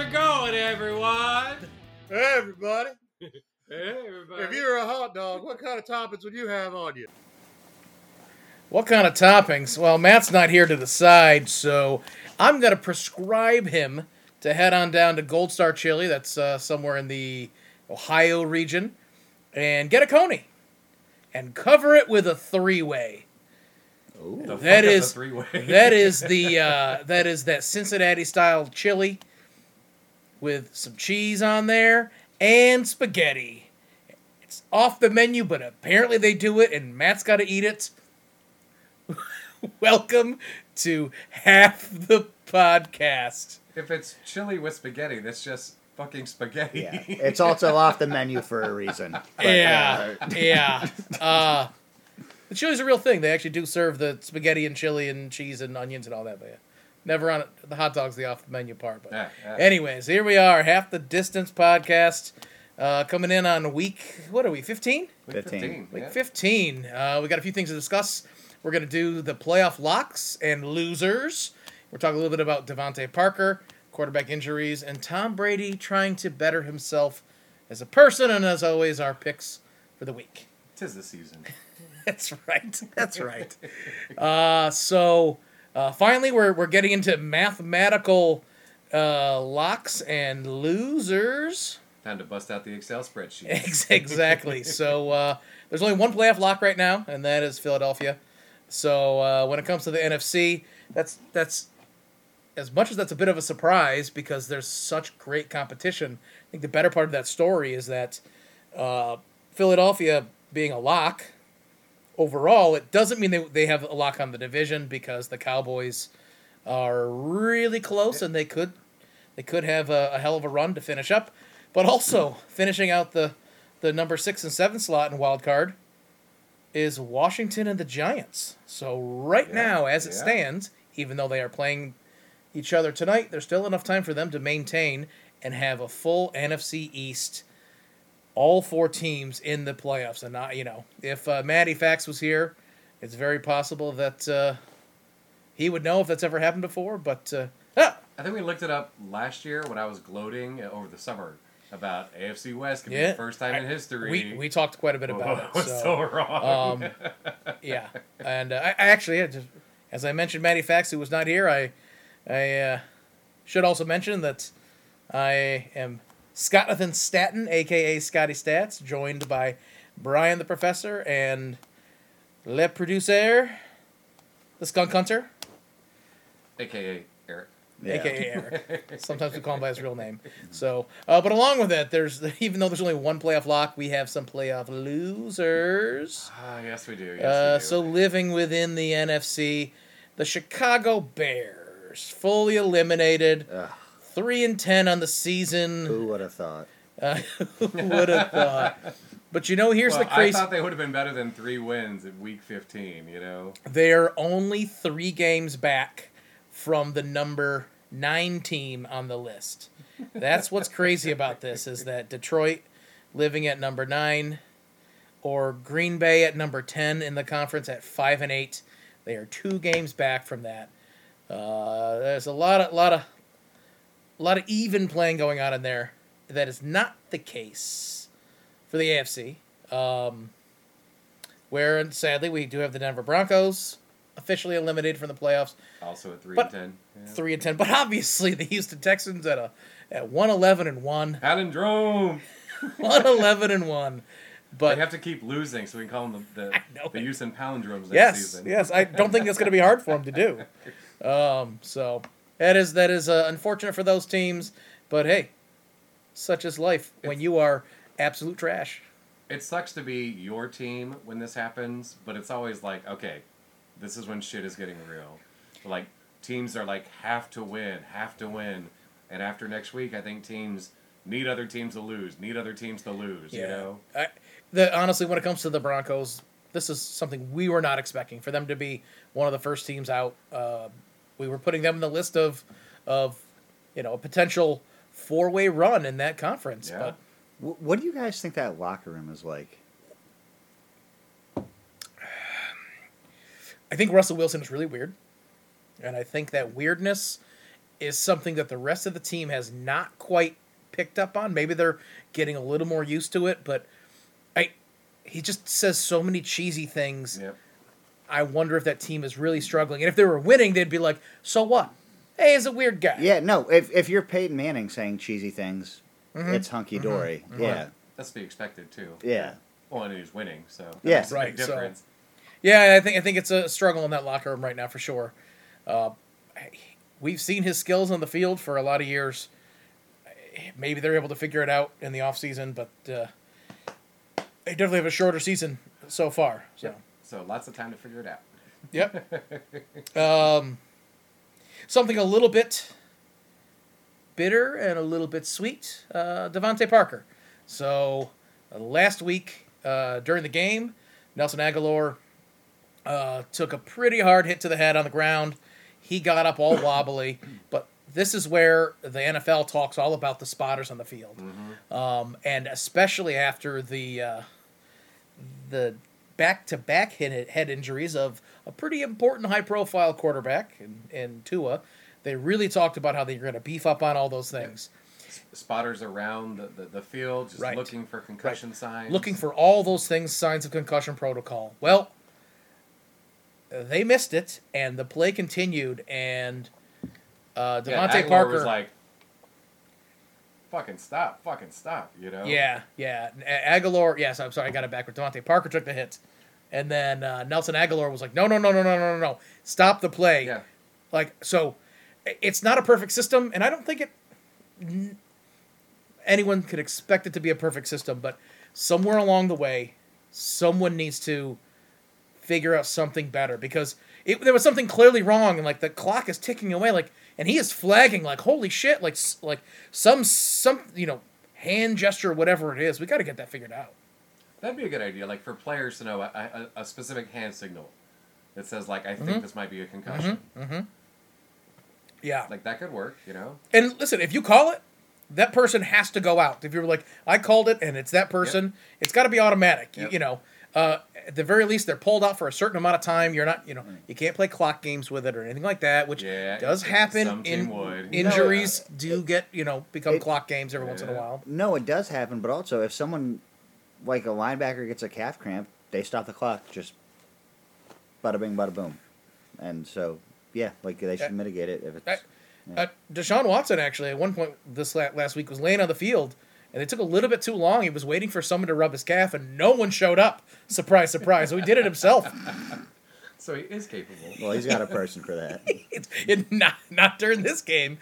Hello, How's it going, everyone? Hey, everybody. Hey, everybody. If you were a hot dog, what kind of toppings would you have on you? What kind of toppings? Well, Matt's not here to decide, so I'm going to prescribe him to head on down to Gold Star Chili, that's uh, somewhere in the Ohio region, and get a coney and cover it with a three way. The That fuck a is- three-way. That is the uh, that is that Cincinnati style chili with some cheese on there and spaghetti. It's off the menu, but apparently they do it, and Matt's got to eat it. Welcome to half the podcast. If it's chili with spaghetti, that's just fucking spaghetti. Yeah, it's also off the menu for a reason. But, yeah, uh, yeah. Uh, the chili's a real thing. They actually do serve the spaghetti and chili and cheese and onions and all that. But yeah, never on the hot dogs, the off the menu part. But Yeah, yeah. anyways, here we are, half the distance podcast, uh, coming in on week. What are we? Fifteen. Week 15. Week yeah. 15. Uh, we got a few things to discuss. We're going to do the playoff locks and losers. We're talking a little bit about DeVante Parker, quarterback injuries, and Tom Brady trying to better himself as a person, and as always, our picks for the week. Tis the season. That's right. That's right. Uh, so uh, finally, we're, we're getting into mathematical uh, locks and losers. Time to bust out the Excel spreadsheet. Exactly. so uh, there's only one playoff lock right now, and that is Philadelphia. So uh, when it comes to the NFC, that's that's as much as that's a bit of a surprise because there's such great competition. I think the better part of that story is that uh, Philadelphia being a lock overall, it doesn't mean they they have a lock on the division because the Cowboys are really close and they could they could have a, a hell of a run to finish up. But also finishing out the the number six and seven slot in wild card is Washington and the Giants. So right Yeah, now, as it yeah. stands, even though they are playing each other tonight, there's still enough time for them to maintain and have a full NFC East. All four teams in the playoffs, and not you know, if uh, Matty Fax was here, it's very possible that uh, he would know if that's ever happened before. But uh, ah, I think we looked it up last year when I was gloating over the summer about AFC West could be the first time in history. we we talked quite a bit about was it. so, So, wrong. um, yeah, and uh, I, I actually, yeah, just, as I mentioned, Matty Fax, who was not here, I, I uh, should also mention that I am Scottathan Staten, aka Scotty Stats, joined by Brian the Professor and Le Producer, the Skunk Hunter, AKA Eric. yeah. aka Eric. Sometimes we call him by his real name. So, uh, but along with that, there's even though there's only one playoff lock, we have some playoff losers. Ah, yes, we do. Yes, Uh, we do. so living within the NFC, the Chicago Bears fully eliminated, Ugh, three and ten on the season. who would have thought? Uh, who would have thought? But you know, here's well, the crazy: I thought they would have been better than three wins at Week 15. You know. they're only three games back from the number nine team on the list. That's what's crazy about this is that Detroit living at number nine, or Green Bay at number ten in the conference at five and eight. They are two games back from that. Uh, there's a lot of lot of a lot of even playing going on in there. That is not the case for the AFC. Um, where sadly we do have the Denver Broncos officially eliminated from the playoffs, Also at three But- and ten. Yeah. three and ten. But obviously the Houston Texans at a at one eleven and one, Palindrome. one eleven and one. But they have to keep losing so we can call them the, the, the. Houston Palindromes next yes, season. yes, I don't think that's going to be hard for them to do. Um, so that is that is uh, unfortunate for those teams. But hey, such is life when It's- you are absolute trash. It sucks to be your team when this happens, but it's always like, okay, this is when shit is getting real. Like teams are like have to win, have to win, and after next week, I think teams need other teams to lose, need other teams to lose. You know, I, the honestly, when it comes to the Broncos, this is something we were not expecting for them to be one of the first teams out. Uh, we were putting them in the list of of you know a potential four way run in that conference, Yeah. but What do you guys think that locker room is like? I think Russell Wilson is really weird, and I think that weirdness is something that the rest of the team has not quite picked up on. Maybe they're getting a little more used to it, but I he just says so many cheesy things. Yep. I wonder if that team is really struggling. And if they were winning, they'd be like, "So what? Hey, he's a weird guy." Yeah, no. If if you're Peyton Manning saying cheesy things, Mhm. it's hunky dory. Yeah, That's to be expected too. yeah. Well, and he's winning, so that Yeah. makes a big Right, so- Yeah, I think I think it's a struggle in that locker room right now for sure. Uh, we've seen his skills on the field for a lot of years. Maybe they're able to figure it out in the offseason, but uh, they definitely have a shorter season so far. So, Yep. So lots of time to figure it out. yep. um, something a little bit bitter and a little bit sweet. Uh, DeVante Parker. So uh, last week uh, during the game, Nelson Agholor uh, took a pretty hard hit to the head on the ground. He got up all wobbly, but this is where the NFL talks all about the spotters on the field, um, and especially after the uh, the back-to-back head injuries of a pretty important high-profile quarterback in, in Tua. They really talked about how they're going to beef up on all those things. Spotters around the, the, the field, just Right. looking for concussion signs. looking for all those things, signs of concussion protocol. Well, they missed it, and the play continued, and uh, yeah, DeVante Agholor Parker. was like, "Fucking stop! Fucking stop!" You know. yeah, yeah. Agholor. Yes, I'm sorry, I got it backward. DeVante Parker took the hit, and then uh, Nelson Agholor was like, "No, no, no, no, no, no, no, no! Stop the play!" Yeah. Like so, it's not a perfect system, and I don't think it. n- Anyone could expect it to be a perfect system, but somewhere along the way, someone needs to figure out something better because it, there was something clearly wrong, and like the clock is ticking away, like, and he is flagging, like, holy shit, like, like some some you know hand gesture, or whatever it is, we got to get that figured out. That'd be a good idea, like for players to know a, a, a specific hand signal that says, like, "I think Mhm. this might be a concussion." Mm-hmm. Yeah, Like that could work, you know. And listen, if you call it, that person has to go out. If you're like, I called it and it's that person, it's got to be automatic. You, Yep. you know, uh, at the very least, they're pulled out for a certain amount of time. You're not, you know, you can't play clock games with it or anything like that, which Yeah, does happen. some team in would. injuries do get, you know, become It- clock games every once in a while. No, it does happen, but also if someone like a linebacker gets a calf cramp, they stop the clock. Just bada bing, bada boom, and so yeah, like they should Uh, mitigate it if it's. uh, Uh, Deshaun Watson actually at one point this last week was laying on the field. And it took a little bit too long. He was waiting for someone to rub his calf, and no one showed up. Surprise, surprise! So he did it himself. So he is capable. well, he's got a person for that. it's it, not not during this game.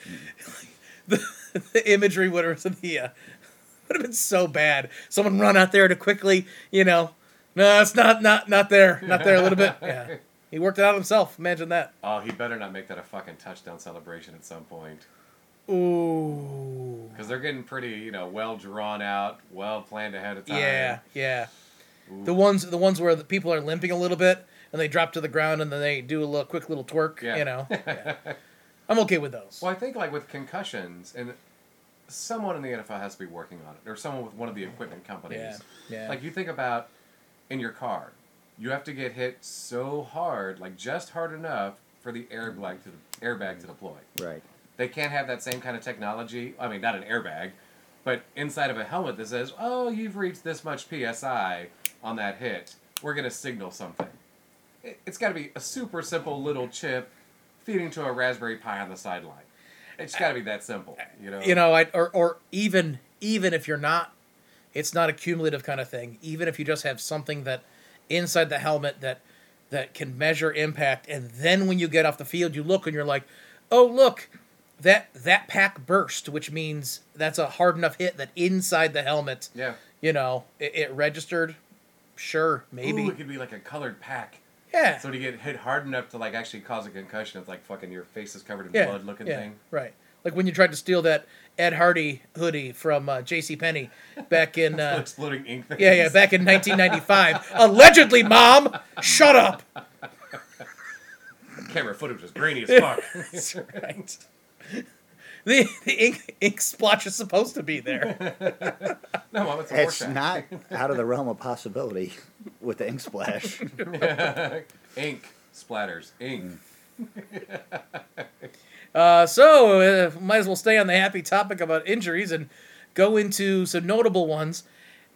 the, the imagery would have the uh, would have been so bad. Someone run out there to quickly, you know, no, it's not not not there, not there a little bit. Yeah, he worked it out himself. Imagine that. Oh, he better not make that a fucking touchdown celebration at some point. Ooh. Because they're getting pretty, you know, well drawn out, well planned ahead of time. Yeah, yeah. Ooh. The ones the ones where the people are limping a little bit and they drop to the ground and then they do a little quick little twerk. Yeah. You know, Yeah. I'm okay with those. Well, I think like with concussions, and someone in the NFL has to be working on it, or someone with one of the equipment companies. Yeah, yeah. Like you think about in your car, you have to get hit so hard, like just hard enough for the airbag mm-hmm. to airbag to mm-hmm. deploy. right. They can't have that same kind of technology. I mean, not an airbag, but inside of a helmet that says, "Oh, you've reached this much psi on that hit. We're gonna signal something." It, it's got to be a super simple little chip feeding to a Raspberry Pi on the sideline. It's got to be that simple, you know. you know, I, or or even even if you're not, it's not a cumulative kind of thing. Even if you just have something that inside the helmet that that can measure impact, and then when you get off the field, you look and you're like, oh look, that that pack burst, which means that's a hard enough hit that inside the helmet, Yeah. you know, it, it registered. Sure, maybe. Ooh, it could be like a colored pack. Yeah. So to get hit hard enough to like actually cause a concussion, it's like fucking your face is covered in yeah, blood looking yeah, thing. Right. Like when you tried to steal that Ed Hardy hoodie from uh, J.C. Penney back in uh, Exploding ink things. Yeah, yeah, back in 1995. Allegedly, mom, shut up. Camera footage was grainy as fuck. That's right. The, the ink, ink splotch is supposed to be there. no, Mom, it's a It's not out of the realm of possibility with the ink splash. ink splatters. Ink. Uh, so uh, might as well stay on the happy topic about injuries and go into some notable ones.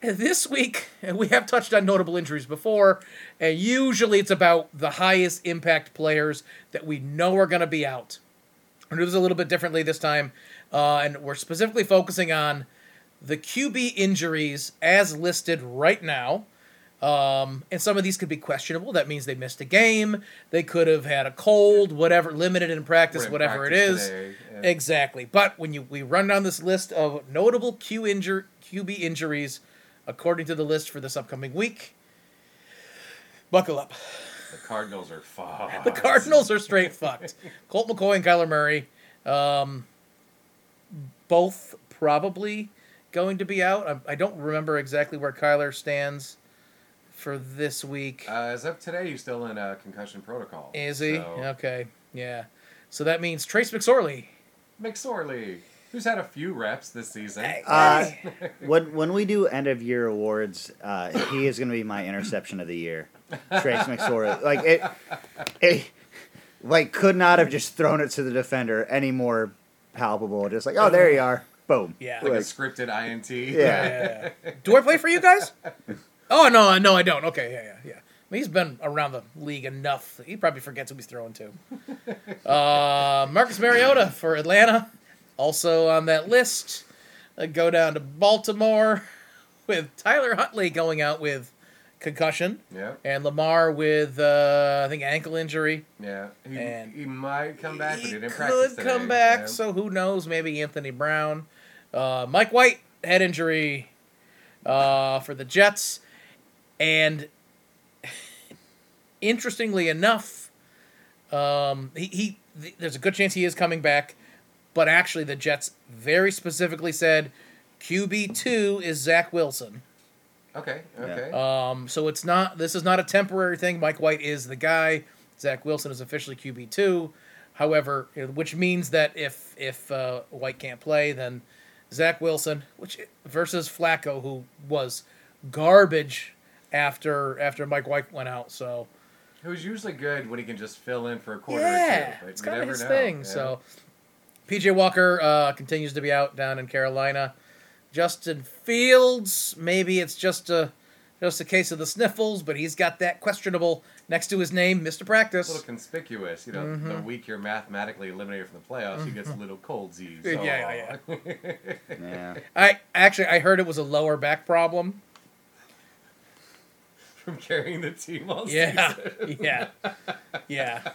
This week we have touched on notable injuries before, and usually it's about the highest impact players that we know are going to be out. We're doing this a little bit differently this time, uh, and we're specifically focusing on the QB injuries as listed right now. Um, and some of these could be questionable. That means they missed a game. They could have had a cold, whatever, limited in practice, in whatever practice it is. today, yeah. Exactly. But when you we run down this list of notable Q QB injuries according to the list for this upcoming week, buckle up. The Cardinals are fucked. The Cardinals are straight fucked. Colt McCoy and Kyler Murray, um, both probably going to be out. I, I don't remember exactly where Kyler stands for this week. Uh, as of today, he's still in a concussion protocol. Is he? So, Okay. Yeah. So that means Trace McSorley. McSorley, who's had a few reps this season. Uh, when when we do end of year awards, uh, he is going to be my interception of the year. Trace McSorley, like it, it, like could not have just thrown it to the defender any more palpable. Just like, oh, there you are, boom. Yeah. like a scripted INT. Yeah. Yeah. Do I play for you guys? Oh no, no, I don't. Okay, yeah, yeah, yeah. I mean, he's been around the league enough. He probably forgets who he's throwing to. Uh, Marcus Mariota for Atlanta, also on that list. Uh, go down to Baltimore with Tyler Huntley going out with concussion, Yeah. and Lamar with uh, I think ankle injury. Yeah. He, And he might come back, but he he didn't could practice today. come back, Yeah. so who knows? Maybe Anthony Brown, uh, Mike White head injury uh, for the Jets, and interestingly enough, um, he, he th- there's a good chance he is coming back, but actually the Jets very specifically said QB two is Zach Wilson. Okay. Okay. Um, so it's not. This is not a temporary thing. Mike White is the guy. Zach Wilson is officially QB two. However, which means that if if uh, White can't play, then Zach Wilson, which versus Flacco, who was garbage after after Mike White went out. So Who's usually good when he can just fill in for a quarter yeah, or two. But it's kind of never his know. thing. Yeah. So PJ Walker uh, continues to be out down in Carolina. Justin Fields, maybe it's just a just a case of the sniffles, but he's got that questionable next to his name, Mister Practice. a little conspicuous. You know, Mm-hmm. the week you're mathematically eliminated from the playoffs, he gets a little cold Z. So. Yeah, yeah, yeah. I actually I heard it was a lower back problem. from carrying the team all Yeah, season. yeah, yeah. yeah,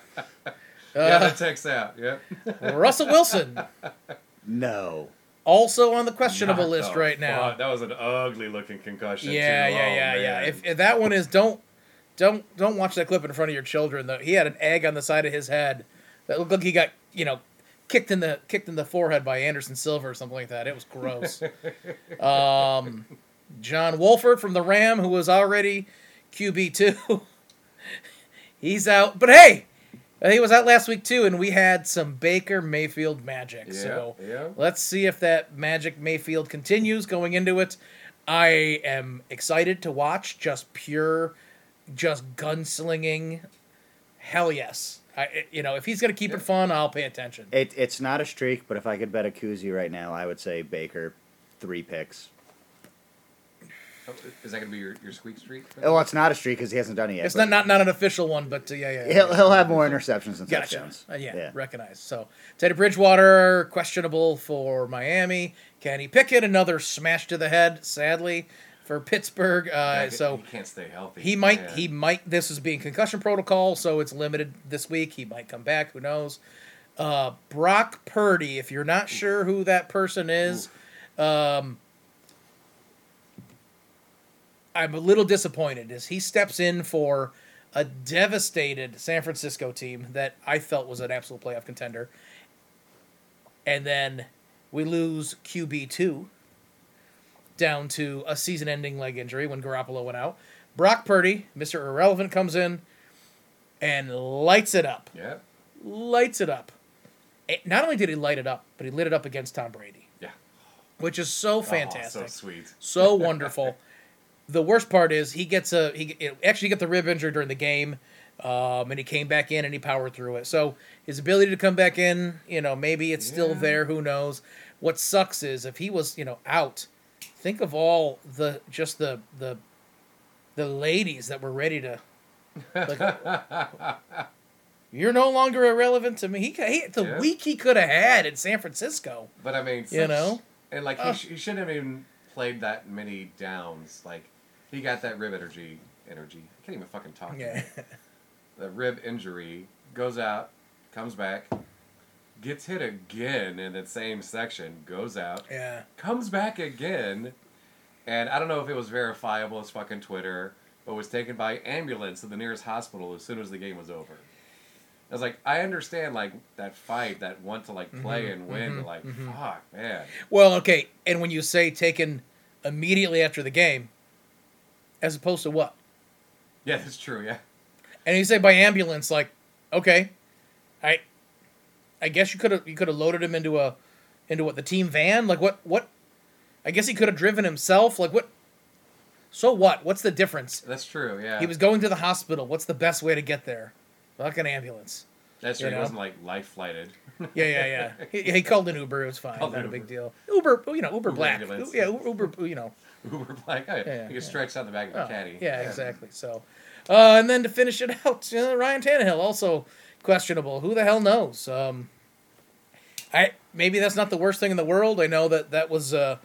Uh, that checks out. Yep. Russell Wilson No. Also on the questionable Not list right now. fuck. That was an ugly looking concussion. Yeah, too. yeah, Oh, yeah, yeah. If, if that one is don't don't don't watch that clip in front of your children. Though he had an egg on the side of his head that looked like he got you know kicked in the kicked in the forehead by Anderson Silva or something like that. It was gross. um, John Wolford from the Ram, who was already QB two, he's out. But hey, he was out last week too, and we had some Baker Mayfield magic. yeah, So yeah. Let's see if that magic Mayfield continues going into it. I am excited to watch just pure, just gunslinging. Hell yes. I, you know, if he's gonna keep it fun, I'll pay attention. It, it's not a streak, but if I could bet a koozie right now, I would say Baker, three picks. Oh, Is that gonna be your, your squeak streak? Oh, well, it's not a streak because he hasn't done it yet. It's not not not an official one, but uh, yeah, yeah. He'll, he'll have more interceptions than Gotcha. touchdowns. Uh, yeah, yeah. recognized. So Teddy Bridgewater questionable for Miami. Kenny Pickett another smash to the head, sadly for Pittsburgh. Uh, Yeah, so he can't stay healthy. He might. Man. He might. This is being concussion protocol, so it's limited this week. He might come back. Who knows? Uh, Brock Purdy. If you're not sure who that person is, um, I'm a little disappointed as he steps in for a devastated San Francisco team that I felt was an absolute playoff contender, and then we lose QB two down to a season-ending leg injury when Garoppolo went out. Brock Purdy, Mr. Irrelevant, comes in and lights it up. Yeah. Lights it up. Eh, Not only did he light it up, but he lit it up against Tom Brady, Yeah. which is so Oh, fantastic, so sweet. so wonderful. The worst part is he gets a he actually got the rib injury during the game. Um, and he came back in and he powered through it. So his ability to come back in, you know, maybe it's still there. Who knows? What sucks is if he was, you know, out. Think of all the just the the the ladies that were ready to. Like, you're no longer irrelevant to me. He, he the Yeah. week he could have had in San Francisco. But I mean, You know? and like Ugh. he, sh- he shouldn't have even played that many downs. Like he got that rib energy, energy. I can't even fucking talk. Yeah. The rib injury goes out, comes back, gets hit again in the same section, goes out, yeah. comes back again, and I don't know if it was verifiable as fucking Twitter, but was taken by ambulance to the nearest hospital as soon as the game was over. I was like, I understand like that fight, that want to like play Mhm, and win, mhm, but like, mhm. fuck, man. Well, okay, and when you say taken immediately after the game, as opposed to what? Yeah, that's true. Yeah, And you say by ambulance, like, okay, I, I guess you could have you could have loaded him into a, into what the team van? Like what what? I guess he could have driven himself. Like what? So what? What's the difference? that's true. Yeah, He was going to the hospital. What's the best way to get there? Fucking ambulance. That's true. He wasn't like life flighted. Yeah, yeah, yeah. he, he called an Uber. It was fine. Called Not an a big deal. Uber, you know, Uber, Uber Black. ambulance. Yeah, Uber, you know. Uber like, oh, Yeah, you can yeah. stretch out the back of Oh, caddy. Yeah, exactly. So, uh, and then to finish it out, uh, Ryan Tannehill also questionable. Who the hell knows? Um, I maybe that's not the worst thing in the world. I know that that was uh,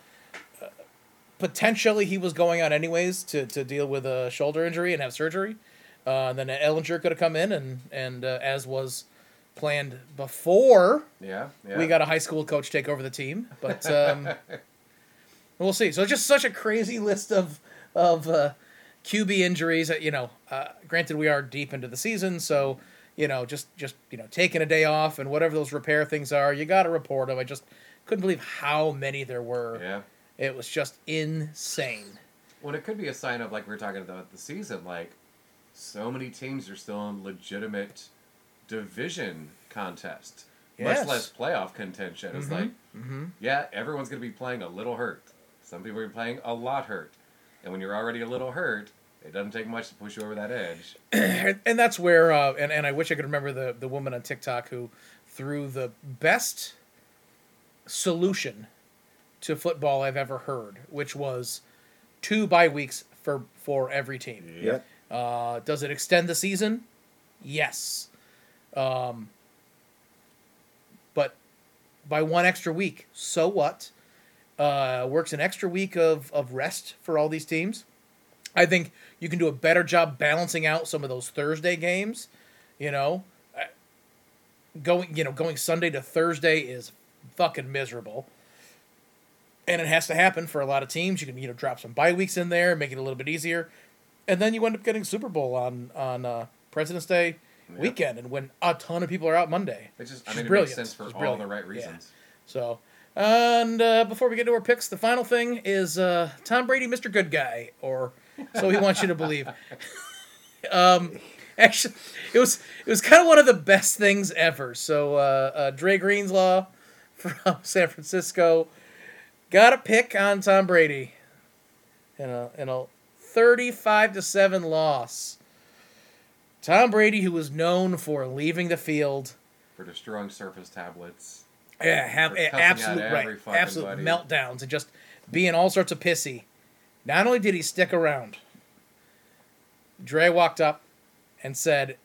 uh, potentially he was going out anyways to, to deal with a shoulder injury and have surgery. Uh, and then Ehlinger could have come in and and uh, as was planned before Yeah, yeah. we got a high school coach take over the team, but um, we'll see. So it's just such a crazy list of of uh, QB injuries. That, you know, uh, granted we are deep into the season, so you know, just just you know, taking a day off and whatever those repair things are, you got to report them. I just couldn't believe how many there were. yeah. It was just insane. Well, it could be a sign of like we are talking about the season. Like, so many teams are still in legitimate division contest, Yes. much less playoff contention. It's Mhm. like, Mm-hmm. yeah, everyone's going to be playing a little hurt. Some people are playing a lot hurt, and when you're already a little hurt, it doesn't take much to push you over that edge. and, and that's where uh, and, and I wish I could remember the the woman on TikTok who threw the best solution to football I've ever heard, which was two bye weeks for for every team. Yep. Uh, does it extend the season? Yes. Um, but by one extra week, so what? Uh, works an extra week of, of rest for all these teams. I think you can do a better job balancing out some of those Thursday games. You know, going you know going Sunday to Thursday is fucking miserable, and it has to happen for a lot of teams. You can you know drop some bye weeks in there, make it a little bit easier, and then you end up getting Super Bowl on on uh, President's Day Yeah. weekend, and when a ton of people are out Monday. It just, I mean, it brilliant. makes sense for all the right Yeah. reasons. So, and uh, before we get to our picks, the final thing is uh, Tom Brady, Mr. Good Guy, or so he wants you to believe. um, actually, it was it was kind of one of the best things ever. So, uh, uh, Dre Greenlaw from San Francisco got a pick on Tom Brady in a in a thirty-five to seven loss. Tom Brady, who was known for leaving the field For destroying Surface tablets. Yeah, have a- cussing out absolute every right, absolute buddy. meltdowns and just being all sorts of pissy. Not only did he stick around, Dre walked up and said,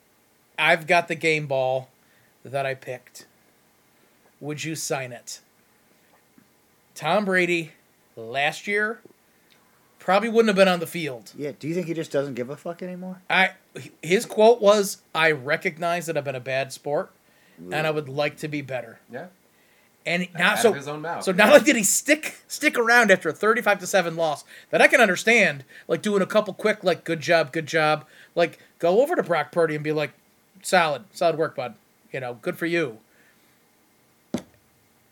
"I've got the game ball that I picked. Would you sign it?" Tom Brady last year probably wouldn't have been on the field. Yeah. Do you think he just doesn't give a fuck anymore? I his quote was, "I recognize that I've been a bad sport, and I would like to be better." Yeah. And now, Out so his own mouth. so not only did he stick stick around after a thirty-five to seven loss, that I can understand, like doing a couple quick, like good job, good job, like go over to Brock Purdy and be like, solid, solid work, bud. You know, good for you.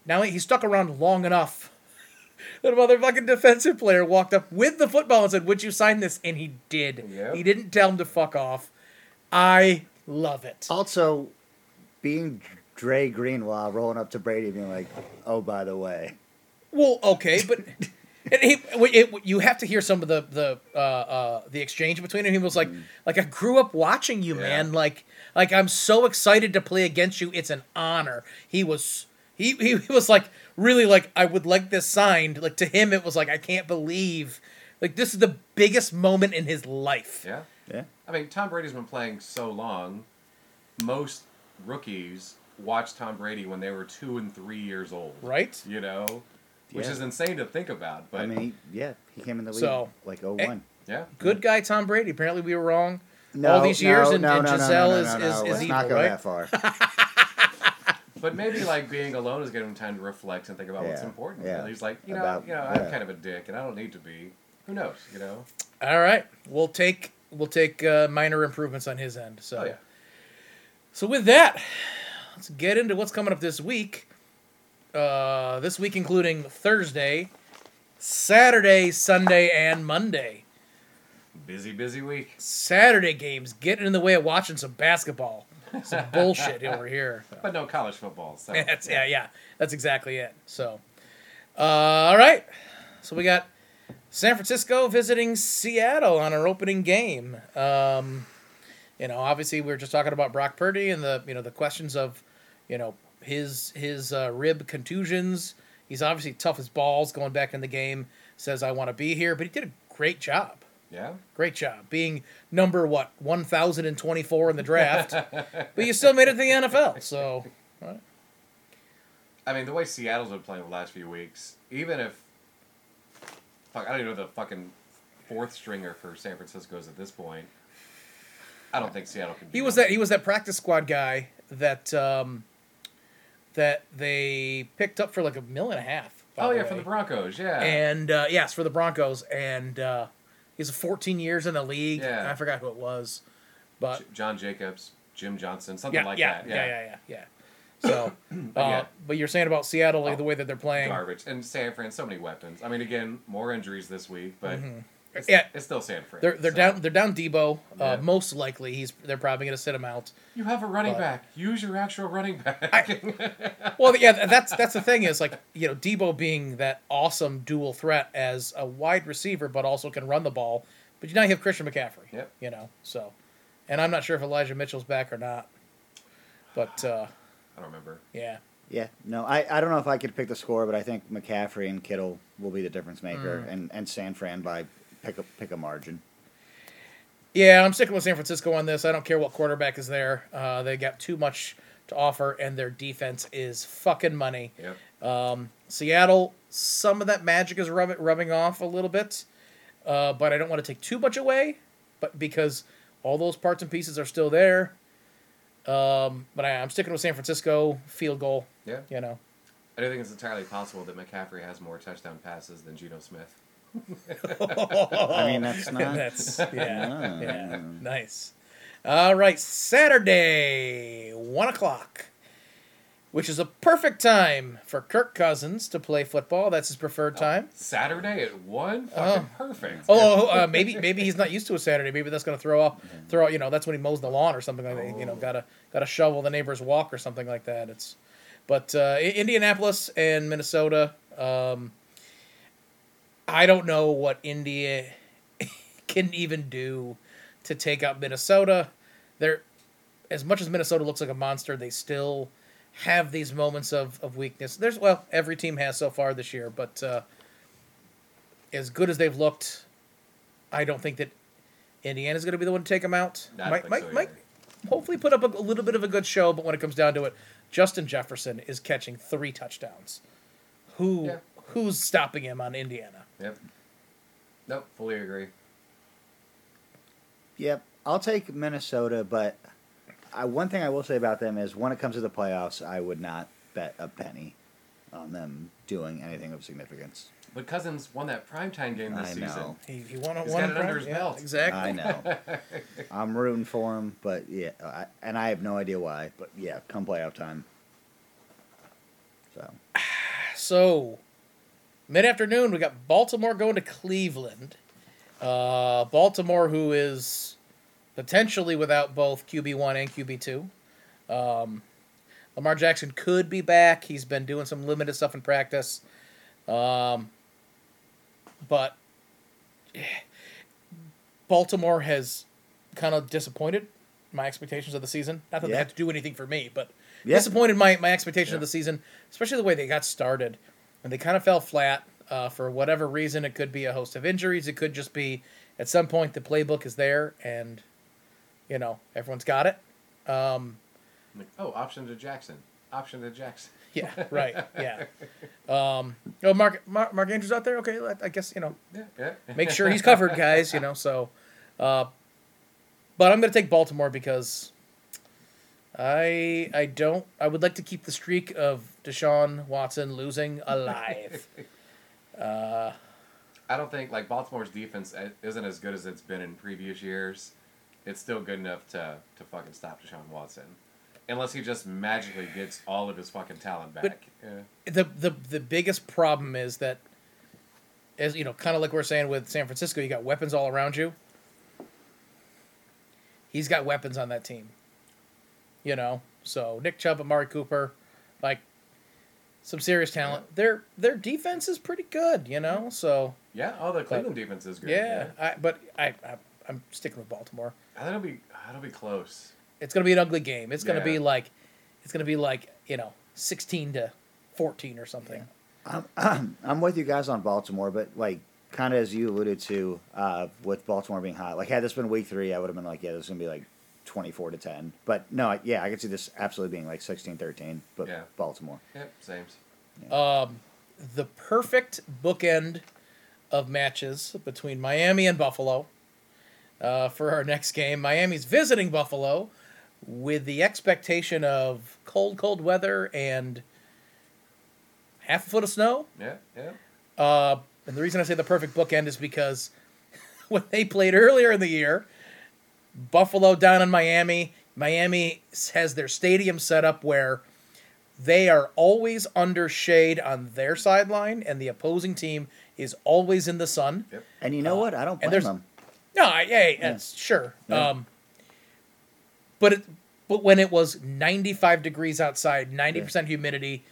Now he stuck around long enough that a motherfucking defensive player walked up with the football and said, "Would you sign this?" And he did. Yep. He didn't tell him to fuck off. I love it. Also, being Dre Greenlaw rolling up to Brady being like, "Oh, by the way, Well, okay, but And he, it, you have to hear some of the the uh, uh, the exchange between him. He was like, like I grew up watching you, Yeah. man. Like, like I'm so excited to play against you. It's an honor. He was he, he he was like really like I would like this signed. Like to him, it was like I can't believe like this is the biggest moment in his life. Yeah. Yeah. I mean, Tom Brady's been playing so long. Most rookies watched Tom Brady when they were two and three years old. Right? You know, which Yeah. is insane to think about. But I mean, he, yeah, he came in the league So- like 01. yeah, Good guy, Tom Brady. Apparently, we were wrong. No, all these years, no, and, no, and no, no, Gisele no, no, is, no, is, no. is Let's evil, not go right? that far. but maybe like being alone is giving him time to reflect and think about what's important. yeah. And he's like, you know, About- you know. I'm kind of a dick, and I don't need to be. Who knows? You know? All right, we'll take we'll take uh, minor improvements on his end. So, Oh yeah. so with that, let's get into what's coming up this week. Uh, this week, including Thursday, Saturday, Sunday, and Monday. Busy, busy week. Saturday games getting in the way of watching some basketball. Some bullshit over here. But no college football. So That's, yeah, yeah, that's exactly it. So, uh, all right. So we got San Francisco visiting Seattle on our opening game. Um, you know, obviously we were just talking about Brock Purdy and the you know the questions of, you know, his his uh, rib contusions. He's obviously tough as balls going back in the game. Says I want to be here, but he did a great job. Yeah. Great job being number what one thousand and twenty four in the draft, but you still made it to the NFL. So I mean, the way Seattle's been playing the last few weeks, even if fuck, I don't even know the fucking fourth stringer for San Francisco is at this point. I don't think Seattle can. He was that he was that practice squad guy that um, that they picked up for like a mill and a half. by Oh yeah, way. from the Broncos. Yeah. and uh, yes, for the Broncos, and uh, he's 14 years in the league. Yeah. I forgot who it was, but J- John Jacobs, Jim Johnson, something yeah, like yeah, that. yeah, yeah, yeah, yeah. So, uh, yeah. but you're saying about Seattle, like Oh, the way that they're playing. Garbage. And San Fran, so many weapons. I mean, again, more injuries this week, but it's. Yeah. it's still San Fran. They're they're so. down they're down Deebo. Uh, Yeah. Most likely, he's they're probably going to sit him out. You have a running But- back. Use your actual running back. Well, yeah, that's that's the thing is like you know Deebo being that awesome dual threat as a wide receiver, but also can run the ball. But you now you have Christian McCaffrey. Yep. You know, so, and I'm not sure if Elijah Mitchell's back or not. But uh, I don't remember. yeah, Yeah, no, I, I don't know if I could pick the score, but I think McCaffrey and Kittle will be the difference maker, Mm. and, and San Fran by pick a pick a margin. yeah, I'm sticking with San Francisco on this. I don't care what quarterback is there. Uh, they got too much to offer, and their defense is fucking money. Yep. Um, Seattle, some of that magic is rub- rubbing off a little bit, uh, but I don't want to take too much away. But because all those parts and pieces are still there, um, but I, I'm sticking with San Francisco field goal. Yeah. You know, I don't think it's entirely possible that McCaffrey has more touchdown passes than Geno Smith. I mean, that's not. that's yeah, Ah. yeah, nice. All right, Saturday, one o'clock, which is a perfect time for Kirk Cousins to play football. That's his preferred time. Saturday at one, fucking perfect. Oh, uh, maybe maybe he's not used to a Saturday. Maybe that's gonna throw off throw. You know, that's when he mows the lawn or something like that. You know, Oh. gotta gotta shovel the neighbor's walk or something like that. It's, but uh, Indianapolis and Minnesota. Um, I don't know what India can even do to take out Minnesota. They're as much as Minnesota looks like a monster, they still have these moments of, of weakness. There's well, every team has so far this year, but uh, as good as they've looked, I don't think that Indiana's going to be the one to take them out. I don't might, might, so might hopefully put up a, a little bit of a good show, but when it comes down to it, Justin Jefferson is catching three touchdowns. Who Yeah. who's stopping him on Indiana? Yep. Nope, fully agree. Yep, I'll take Minnesota, but I, one thing I will say about them is when it comes to the playoffs, I would not bet a penny on them doing anything of significance. But Cousins won that primetime game this I season. know. He, he won, He's won got it prime- under his yeah, belt. Exactly. I know. I'm rooting for him, but yeah, I, and I have no idea why. But yeah, come playoff time. So So, mid afternoon, we got Baltimore going to Cleveland. Uh, Baltimore, who is potentially without both QB1 and QB2. Um, Lamar Jackson could be back. He's been doing some limited stuff in practice. Um, but eh, Baltimore has kind of disappointed my expectations of the season. Not that they Yeah. had to do anything for me, but Yeah. disappointed my, my expectation of the season, especially the way they got started. And they kind of fell flat uh, for whatever reason. It could be a host of injuries. It could just be at some point the playbook is there and, you know, everyone's got it. Um, Like, oh, option to Jackson. Option to Jackson. yeah, right. Yeah. Um, oh, Mark, Mark, Mark Andrews out there? Okay, I guess, you know, Yeah, yeah. make sure he's covered, guys. You know, so. Uh, but I'm going to take Baltimore because I I don't I would like to keep the streak of Deshaun Watson losing alive. uh, I don't think like Baltimore's defense isn't as good as it's been in previous years. It's still good enough to to fucking stop Deshaun Watson, unless he just magically gets all of his fucking talent back. Yeah. the the the biggest problem is that, as you know, kind of like we're saying with San Francisco, you got weapons all around you. He's got weapons on that team. You know, so Nick Chubb, Amari Cooper, like some serious talent. Their their defense is pretty good. You know, so Yeah. Oh, the Cleveland defense is good. yeah. I, but I, I I'm sticking with Baltimore. I think it'll be it'll be close. It's gonna be an ugly game. It's gonna be like, it's gonna be like you know, sixteen to fourteen or something. I'm I'm with you guys on Baltimore, but like kind of as you alluded to uh, with Baltimore being hot. Like had this been week three, I would have been like, yeah, this is gonna be like 24 to 10. But no, yeah, I could see this absolutely being like 16-13. But Yeah. Baltimore. Yep. Sames. um, the perfect bookend of matches between Miami and Buffalo uh, for our next game. Miami's visiting Buffalo with the expectation of cold, cold weather and half a foot of snow. Yeah. Yeah. Uh, and the reason I say the perfect bookend is because when they played earlier in the year, Buffalo down in Miami, Miami has their stadium set up where they are always under shade on their sideline, and the opposing team is always in the sun. And you know Uh, what? I don't and blame there's- them. No, I, hey, that's sure. Yeah. Um, but it, but when it was 95 degrees outside, 90% humidity,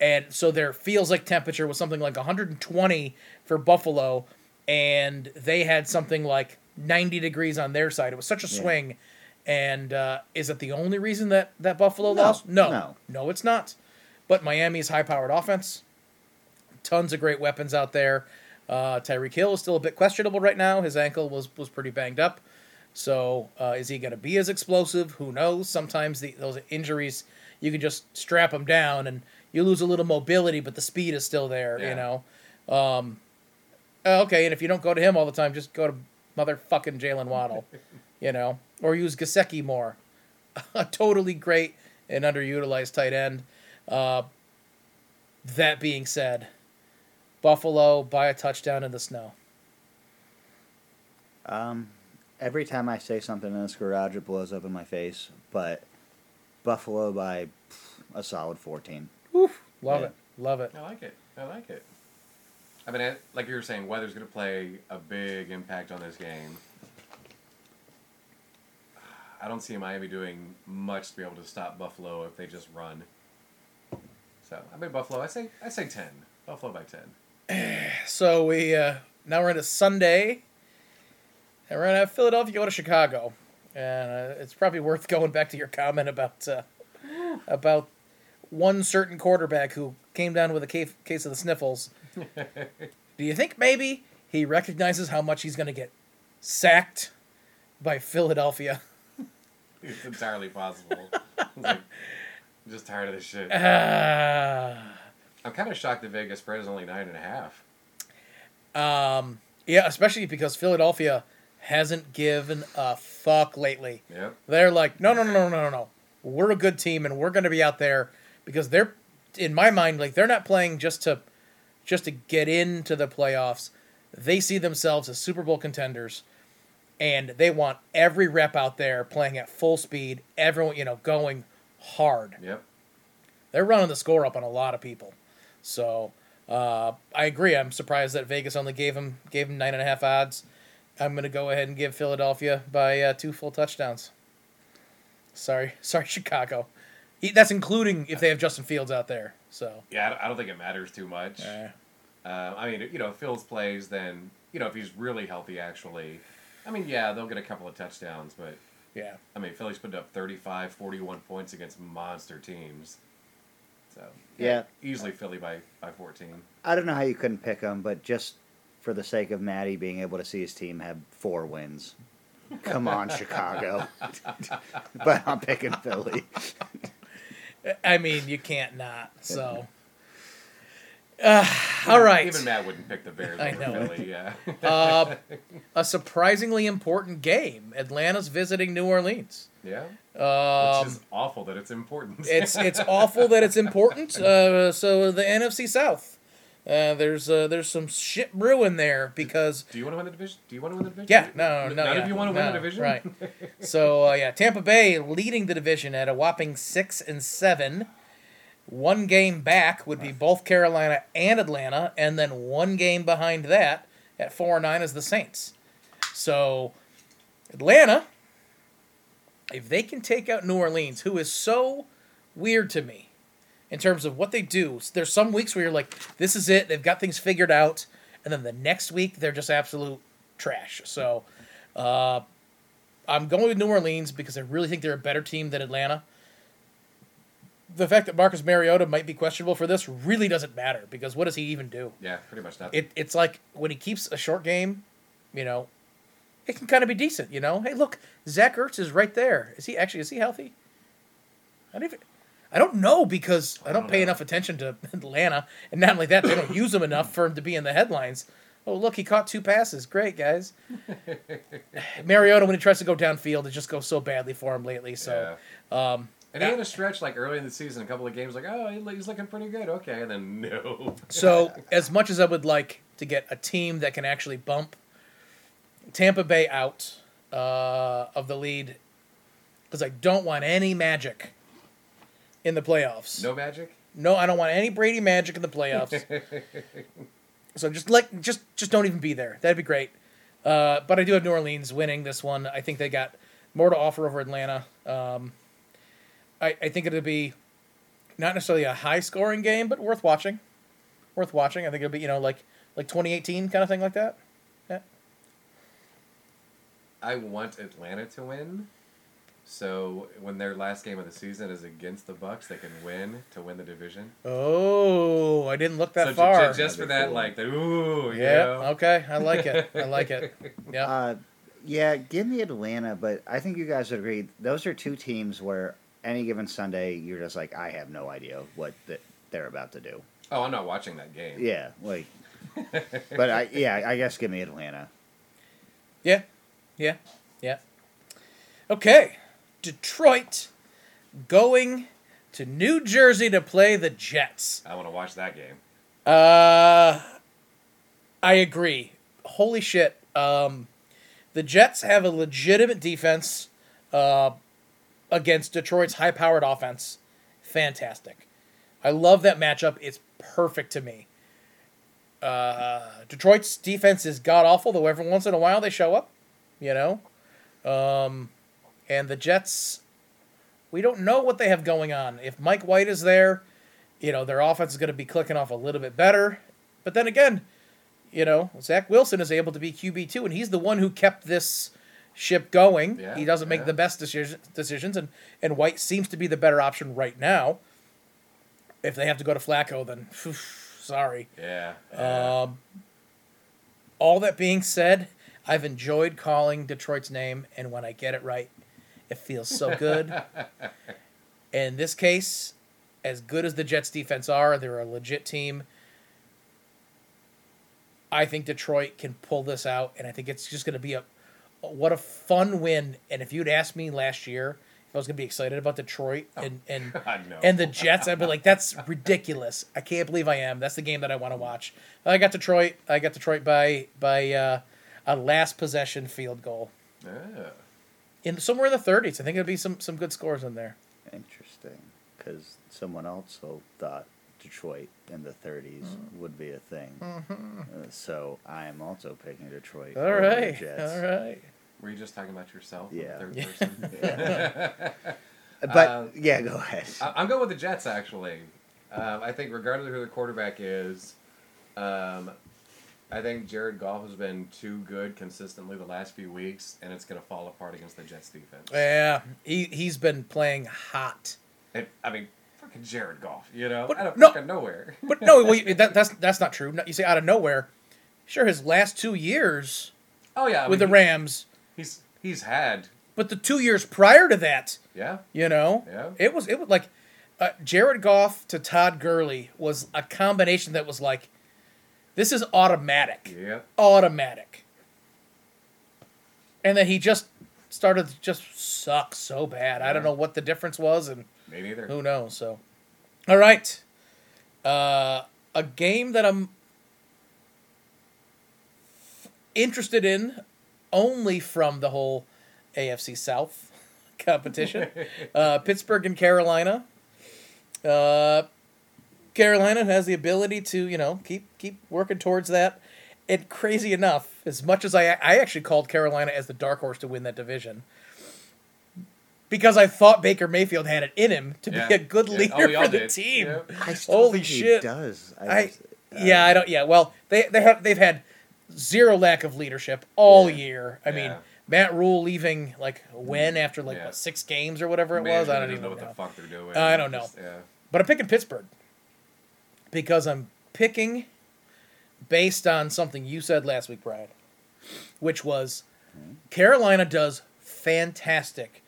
and so there feels like temperature was something like 120 for Buffalo, and they had something like 90 degrees on their side. It was such a Yeah. swing. And uh, is it the only reason that, that Buffalo No, lost? No, no. no, it's not. But Miami's high-powered offense, tons of great weapons out there. Uh, Tyreek Hill is still a bit questionable right now. His ankle was was pretty banged up. So uh, is he going to be as explosive? Who knows? Sometimes the, those injuries you can just strap them down and you lose a little mobility, but the speed is still there. You know. Um, uh, okay, and if you don't go to him all the time, just go to motherfucking Jaylen Waddle. you know, or use Gesicki more. a totally great and underutilized tight end. Uh, that being said, Buffalo by a touchdown in the snow. Um, every time I say something in this garage, it blows up in my face. But Buffalo by pff, a solid 14. Oof, love Yeah. it, love it. I like it. I like it. I mean, I- like you were saying, weather's going to play a big impact on this game. I don't see Miami doing much to be able to stop Buffalo if they just run. So I mean Buffalo. I say I say ten. Buffalo by ten. So we uh, now we're into Sunday, and we're gonna have Philadelphia go to Chicago, and uh, it's probably worth going back to your comment about uh, about one certain quarterback who came down with a case, case of the sniffles. Do you think maybe he recognizes how much he's gonna get sacked by Philadelphia? It's entirely possible. Like, I'm just tired of this shit. Ah. I'm kind of shocked that Vegas spread is only nine and a half. Um, yeah, especially because Philadelphia hasn't given a fuck lately. Yep. They're like, no, no, no, no, no, no, no. We're a good team, and we're going to be out there because they're, in my mind, like they're not playing just to, just to get into the playoffs. They see themselves as Super Bowl contenders, and they want every rep out there playing at full speed. Everyone, you know, going hard. Yep. They're running the score up on a lot of people. So uh, I agree. I'm surprised that Vegas only gave him gave him nine and a half odds. I'm gonna go ahead and give Philadelphia by uh, two full touchdowns. Sorry, sorry, Chicago. E- That's including if they have Justin Fields out there. So Yeah, I don't- think it matters too much. uh, Uh, I mean, you know, if Fields plays, then you know if he's really healthy, actually. I mean, yeah, they'll get a couple of touchdowns, but Yeah. I mean, Philly's put up 35, 41 points against monster teams. So Yeah. easily Philly by by fourteen. I don't know how you couldn't pick them, but just for the sake of Maddie being able to see his team have four wins. Come on, Chicago. but I'm picking Philly. I mean, you can't not. So. Uh, all right. Even Matt wouldn't pick the Bears I over know. Philly. Yeah. Uh, a surprisingly important game. Atlanta's visiting New Orleans. yeah. Um, Which is awful that it's important. it's it's awful that it's important. Uh, so the NFC South, uh, there's uh, there's some shit brewing there because Do you want to win the division? Do you want to win the division? yeah no no None yeah, of you want to win no, the division, right? So uh, yeah, Tampa Bay leading the division at a whopping six and seven. One game back would be both Carolina and Atlanta, and then one game behind that at four and nine is the Saints. So Atlanta, if they can take out New Orleans, who is so weird to me in terms of what they do. There's some weeks where you're like, this is it, they've got things figured out, and then the next week they're just absolute trash. So uh, I'm going with New Orleans because I really think they're a better team than Atlanta. The fact that Marcus Mariota might be questionable for this really doesn't matter because what does he even do? Yeah, pretty much nothing. It, it's like when he keeps a short game, you know, it can kind of be decent. You know, hey, look, Zach Ertz is right there. Is he actually is he healthy? I don't even, I don't know because I don't, don't pay know. enough attention to Atlanta, and not only that, they don't use him enough for him to be in the headlines. Oh, look, he caught two passes. Great, guys. Mariota, when he tries to go downfield, it just goes so badly for him lately. So, um, and he had a stretch like early in the season, a couple of games, like, oh, he's looking pretty good. Okay, and then no. So, as much as I would like to get a team that can actually bump Tampa Bay out uh, of the lead, because I don't want any magic in the playoffs. no magic. No, I don't want any Brady magic in the playoffs. so just like just just don't even be there. That'd be great. Uh, but I do have New Orleans winning this one. I think they got more to offer over Atlanta. Um, I, I think it'll be not necessarily a high scoring game, but worth watching. Worth watching. I think it'll be you know like like 2018 kind of thing like that. Yeah. I want Atlanta to win. So when their last game of the season is against the Bucks, they can win to win the division. Oh, I didn't look that so ju- far. ju- just for That'd that, cool. like the ooh, you yeah. know? Okay. I like it. I like it. Yeah. Uh, yeah, give me Atlanta, but I think you guys would agree. Those are two teams where any given Sunday, you're just like, I have no idea what th- they're about to do. Oh, I'm not watching that game. Yeah, like, but I yeah, I guess give me Atlanta. Yeah, yeah, yeah. Okay, Detroit going to New Jersey to play the Jets. I want to watch that game. Uh, I agree. Holy shit. Um, the Jets have a legitimate defense uh, against Detroit's high powered offense. Fantastic. I love that matchup. It's perfect to me. Uh, Detroit's defense is god awful, though every once in a while they show up, you know? Um, and the Jets, we don't know what they have going on. If Mike White is there, you know, their offense is going to be clicking off a little bit better. But then again, you know, Zach Wilson is able to be QB two, and he's the one who kept this ship going. Yeah, he doesn't make yeah. the best decision, decisions, and and White seems to be the better option right now. If they have to go to Flacco, then phew, sorry. Yeah. yeah. Um, all that being said, I've enjoyed calling Detroit's name, and when I get it right, it feels so good. In this case, as good as the Jets defense are, they're a legit team. I think Detroit can pull this out, and I think it's just going to be a what a fun win. And if you'd asked me last year if I was going to be excited about Detroit and and God, no. and the Jets, I'd be like, that's ridiculous. I can't believe I am. That's the game that I want to watch. I got Detroit. I got Detroit by by uh, a last possession field goal Yeah. In somewhere in the 30s. I think it'll be some some good scores in there. Interesting, because someone also thought Detroit in the 30s would be a thing. Uh, so I am also picking Detroit. All over the right, Jets. all right. Were you just talking about yourself? Yeah. Third Yeah. person. But Uh, yeah, go ahead. I- I'm going with the Jets actually. Um, I think regardless of who the quarterback is, Um, I think Jared Goff has been too good consistently the last few weeks, and it's going to fall apart against the Jets defense. Yeah, he he's been playing hot. It, I mean, fucking Jared Goff, you know, But out of no- fucking nowhere. But no, well, you- that, that's that's not true. You say out of nowhere. Sure, his last two years Oh yeah, I with mean, the Rams, he's he's had but the two years prior to that, yeah, you know, Yeah. it was it was like uh, Jared Goff to Todd Gurley was a combination that was like, this is automatic, yeah. automatic, and then he just started to just suck so bad. I don't know what the difference was, and Me neither. Who knows? So, all right, uh, a game that I'm interested in only from the whole AFC South competition. uh, Pittsburgh and Carolina. Uh, Carolina has the ability to you know keep keep working towards that. And crazy enough, as much as I I actually called Carolina as the dark horse to win that division. Because I thought Baker Mayfield had it in him to Yeah. be a good Yeah. Oh, leader Oh, for the did. team. Yeah. I still Holy think shit. he does. I, I- just- Yeah, I don't. Yeah, well, they they have they've had zero lack of leadership all Yeah. year. I mean, Matt Rhule leaving like when mm, after like Yeah. what, six games or whatever it was. I don't even know know. what the fuck they're doing. I don't know. Just- yeah. But I'm picking Pittsburgh because I'm picking based on something you said last week, Brad, which was Carolina does fantastic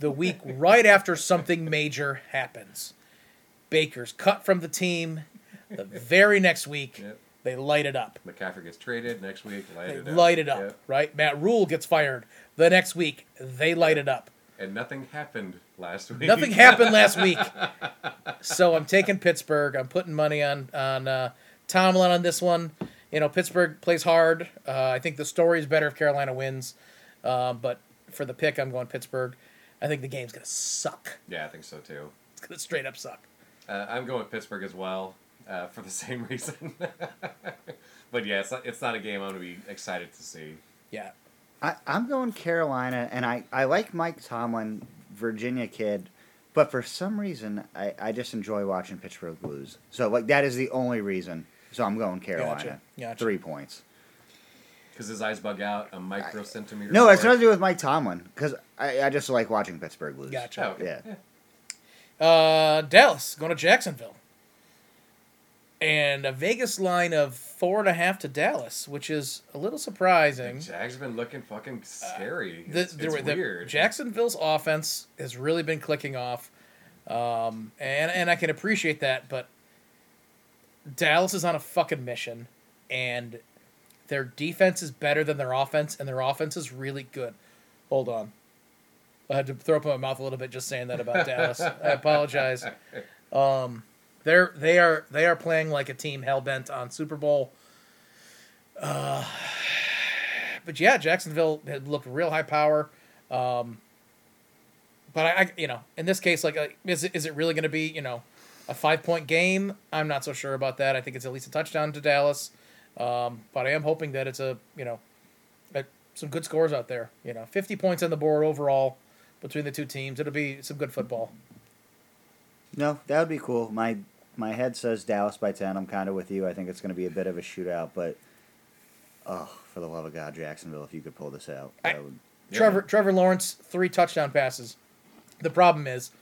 the week right after something major happens. Baker's cut from the team. The very next week, Yep. they light it up. McCaffrey gets traded next week. Light They it up. light it up, Yep. right? Matt Rhule gets fired. The next week, they light it up. And nothing happened last week. Nothing happened last week, so I'm taking Pittsburgh. I'm putting money on on uh, Tomlin on this one. You know, Pittsburgh plays hard. Uh, I think the story is better if Carolina wins, uh, but for the pick, I'm going Pittsburgh. I think the game's gonna suck. Yeah, I think so too. It's gonna straight up suck. Uh, I'm going with Pittsburgh as well uh, for the same reason. but yeah, it's not, it's not a game I'm going to be excited to see. Yeah, I, I'm going Carolina, and I, I like Mike Tomlin, Virginia kid, but for some reason I, I just enjoy watching Pittsburgh lose. So like that is the only reason. So I'm going Carolina. Gotcha, gotcha. Three points. Because his eyes bug out a micro centimeter. No, it's more. nothing to do with Mike Tomlin because I, I just like watching Pittsburgh lose. Gotcha. Oh, okay. Yeah. uh, Dallas going to Jacksonville, and a Vegas line of four and a half to Dallas, which is a little surprising. Jags have been looking fucking scary. the, It's, it's the weird. Jacksonville's offense has really been clicking off, um, and and I can appreciate that. But Dallas is on a fucking mission, and their defense is better than their offense, and their offense is really good. Hold on, I had to throw up my mouth a little bit just saying that about Dallas. I apologize. Um, they're they are they are playing like a team hell bent on Super Bowl. Uh, but yeah, Jacksonville had looked real high power. Um, but I, I, you know, in this case, like, is it, is it really going to be, you know, a five point game? I'm not so sure about that. I think it's at least a touchdown to Dallas. Um, but I am hoping that it's a, you know, a, some good scores out there. You know, 50 points on the board overall between the two teams. It'll be some good football. No, that would be cool. My my head says Dallas by ten. I'm kind of with you. I think it's going to be a bit of a shootout, but oh, for the love of God, Jacksonville, if you could pull this out, I- would. Yeah. Trevor Trevor Lawrence three touchdown passes. The problem is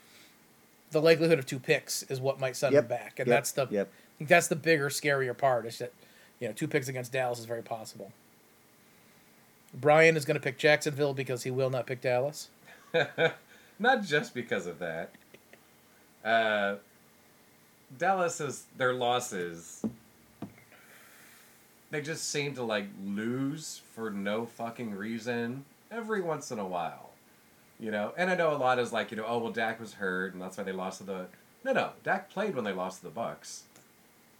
the likelihood of two picks is what might send Yep, him back, and yep, that's the yep. I think that's the bigger, scarier part. Is that you know two picks against Dallas is very possible. Brian is going to pick Jacksonville because he will not pick Dallas. Not just because of that. Uh, Dallas is their losses. They just seem to like lose for no fucking reason every once in a while, you know. And I know a lot is like you know, oh well, Dak was hurt and that's why they lost to the. No, no, Dak played when they lost to the Bucks,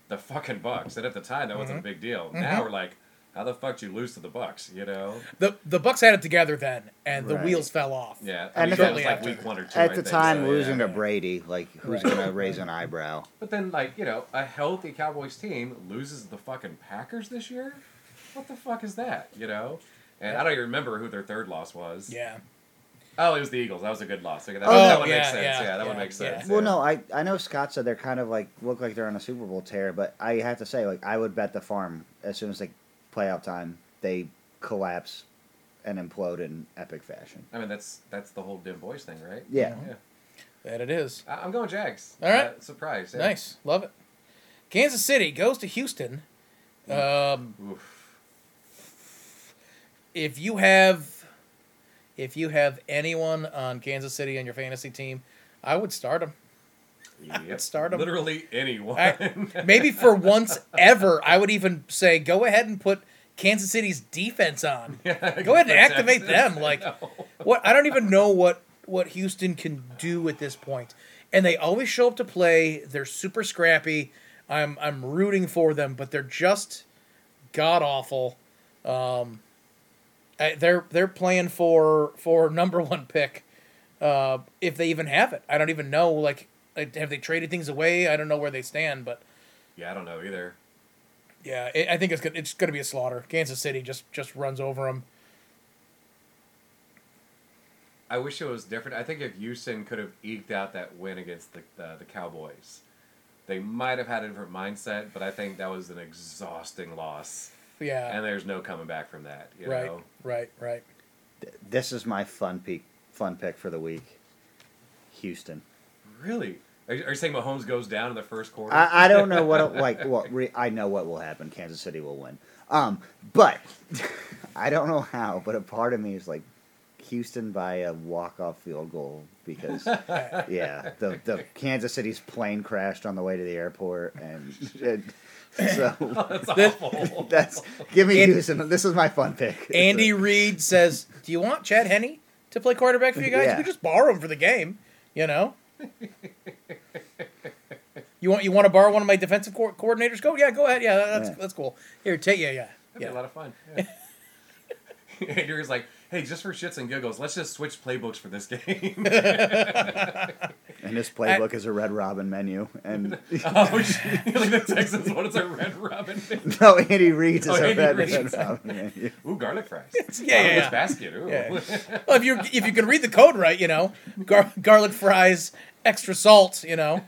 the fucking Bucks, and at the time that wasn't a mm-hmm. big deal. Mm-hmm. Now we're like, how the fuck did you lose to the Bucks? You know? the The Bucks had it together then, and the Right. wheels fell off. Yeah, And I mean, that it- was like after- week one or two. At I the think, time, so, losing yeah. to Brady, like who's Right. going to raise an eyebrow? But then, like, you know, a healthy Cowboys team loses the fucking Packers this year? What the fuck is that, you know? And I don't even remember who their third loss was. Yeah. Oh, it was the Eagles. That was a good loss. Okay, that, Oh, that one yeah, makes sense. yeah, Yeah, that yeah, one makes yeah. sense. Well, no, I I know Scott said they're kind of like look like they're on a Super Bowl tear, but I have to say, like I would bet the farm as soon as they playoff time, they collapse and implode in epic fashion. I mean, that's that's the whole dim boys thing, right? Yeah. Yeah. That it is. I- I'm going Jags. All right. Uh, surprise. Yeah. Nice. Love it. Kansas City goes to Houston. Um, Oof. if you have if you have anyone on Kansas City on your fantasy team, I would start them. Yep. Literally anyone. I- Maybe for once ever, I would even say go ahead and put Kansas City's defense on. Yeah, Go ahead and activate them. Like No. what? I don't even know what what Houston can do at this point. And they always show up to play. They're super scrappy. I'm I'm rooting for them, but they're just god awful. Um, they're they're playing for for number one pick, uh, if they even have it. I don't even know. Like, like, have they traded things away? I don't know where they stand, but Yeah, I don't know either. yeah, it, I think it's gonna, it's going to be a slaughter. Kansas City just just runs over them. I wish it was different. I think if Houston could have eked out that win against the uh, the Cowboys, they might have had a different mindset. But I think that was an exhausting loss, Yeah, and there's no coming back from that. You right, know, right, right. This is my fun peak, fun pick for the week. Houston. really. Are you, are you saying Mahomes goes down in the first quarter? I, I don't know what like what re, I know what will happen. Kansas City will win. Um, but I don't know how. But a part of me is like Houston by a walk off field goal because yeah, the the Kansas City's plane crashed on the way to the airport and. it- so That's awful. that's give me And- Houston. This is my fun pick. Andy Reid says, "Do you want Chad Henne to play quarterback for you guys? Yeah. We just borrow him for the game, you know." You want you want to borrow one of my defensive co- coordinators? Go, yeah, go ahead. Yeah, that's Yeah. that's cool. Here, take yeah, yeah, That'd be a lot of fun. Yeah. Andrew's like, hey, just for shits and giggles, let's just switch playbooks for this game. And this playbook is a Red Robin menu. And oh, shit. like the Texans one is a red robin. Menu. No, Andy Reid's is Oh, a Andy Red, Red Robin menu. Ooh, garlic fries. Yeah, yeah, yeah. basket. Ooh. Yeah. Well, if you if you can read the code right, you know, gar- garlic fries, extra salt, you know.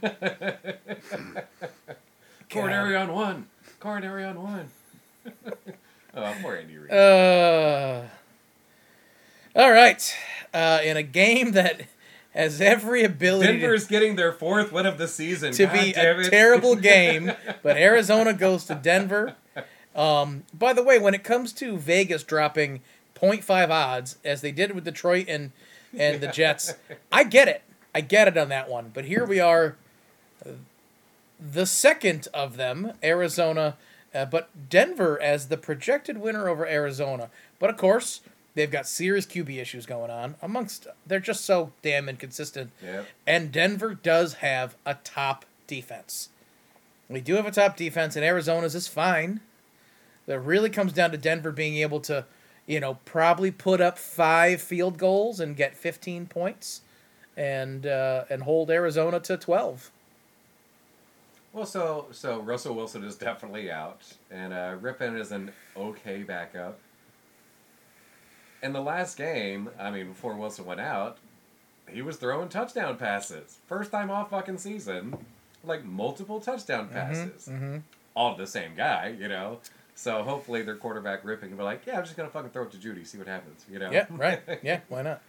Coronary on one. Coronary on one. oh, poor Andy Reid. Uh, all right. Uh, in a game that has every ability to- Denver's getting their fourth win of the season. to God be a it. terrible game, but Arizona goes to Denver. Um, by the way, when it comes to Vegas dropping 0.5 odds, as they did with Detroit and and the Jets, I get it. I get it on that one. But here we are, the second of them, Arizona, uh, but Denver as the projected winner over Arizona. But of course, they've got serious QB issues going on. Amongst, they're just so damn inconsistent. Yep. And Denver does have a top defense. We do have a top defense, and Arizona's is fine. That really comes down to Denver being able to, you know, probably put up five field goals and get 15 points, and uh, and hold Arizona to 12. Well, so so Russell Wilson is definitely out, and uh, Rypien is an okay backup. In the last game, I mean, before Wilson went out, he was throwing touchdown passes. First time all fucking season, like multiple touchdown passes. Mm-hmm. All to the same guy, you know. So hopefully their quarterback Rypien can be like, yeah, I'm just gonna fucking throw it to Jeudy, see what happens, you know. Yeah, right. Yeah, why not?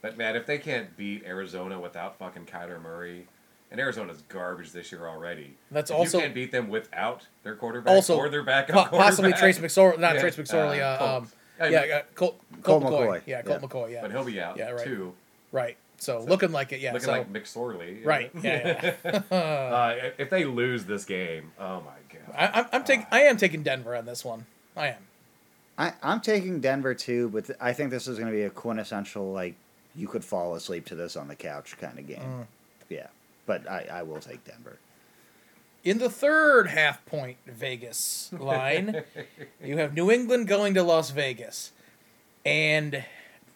But man, if they can't beat Arizona without fucking Kyler Murray, and Arizona's garbage this year already. That's if also- you can't beat them without their quarterback Also, or their backup Po- possibly. Trace McSorley, not Yeah, Trace McSorley. uh, Uh, um, I yeah, uh, Colt, Colt Colt McCoy. McCoy. Yeah, Colt Yeah. McCoy. Yeah, But he'll be out Yeah, right. too. right. So, looking like it. Yeah. Looking so, like McSorley. right. Yeah. yeah. uh, if they lose this game, oh my god. I, I'm, I'm taking. I am taking Denver on this one. I am. I, I'm taking Denver too, but th- I think this is going to be a quintessential like you could fall asleep to this on the couch kind of game. Mm. Yeah, but I, I will take Denver. In the third half point Vegas line, you have New England going to Las Vegas. And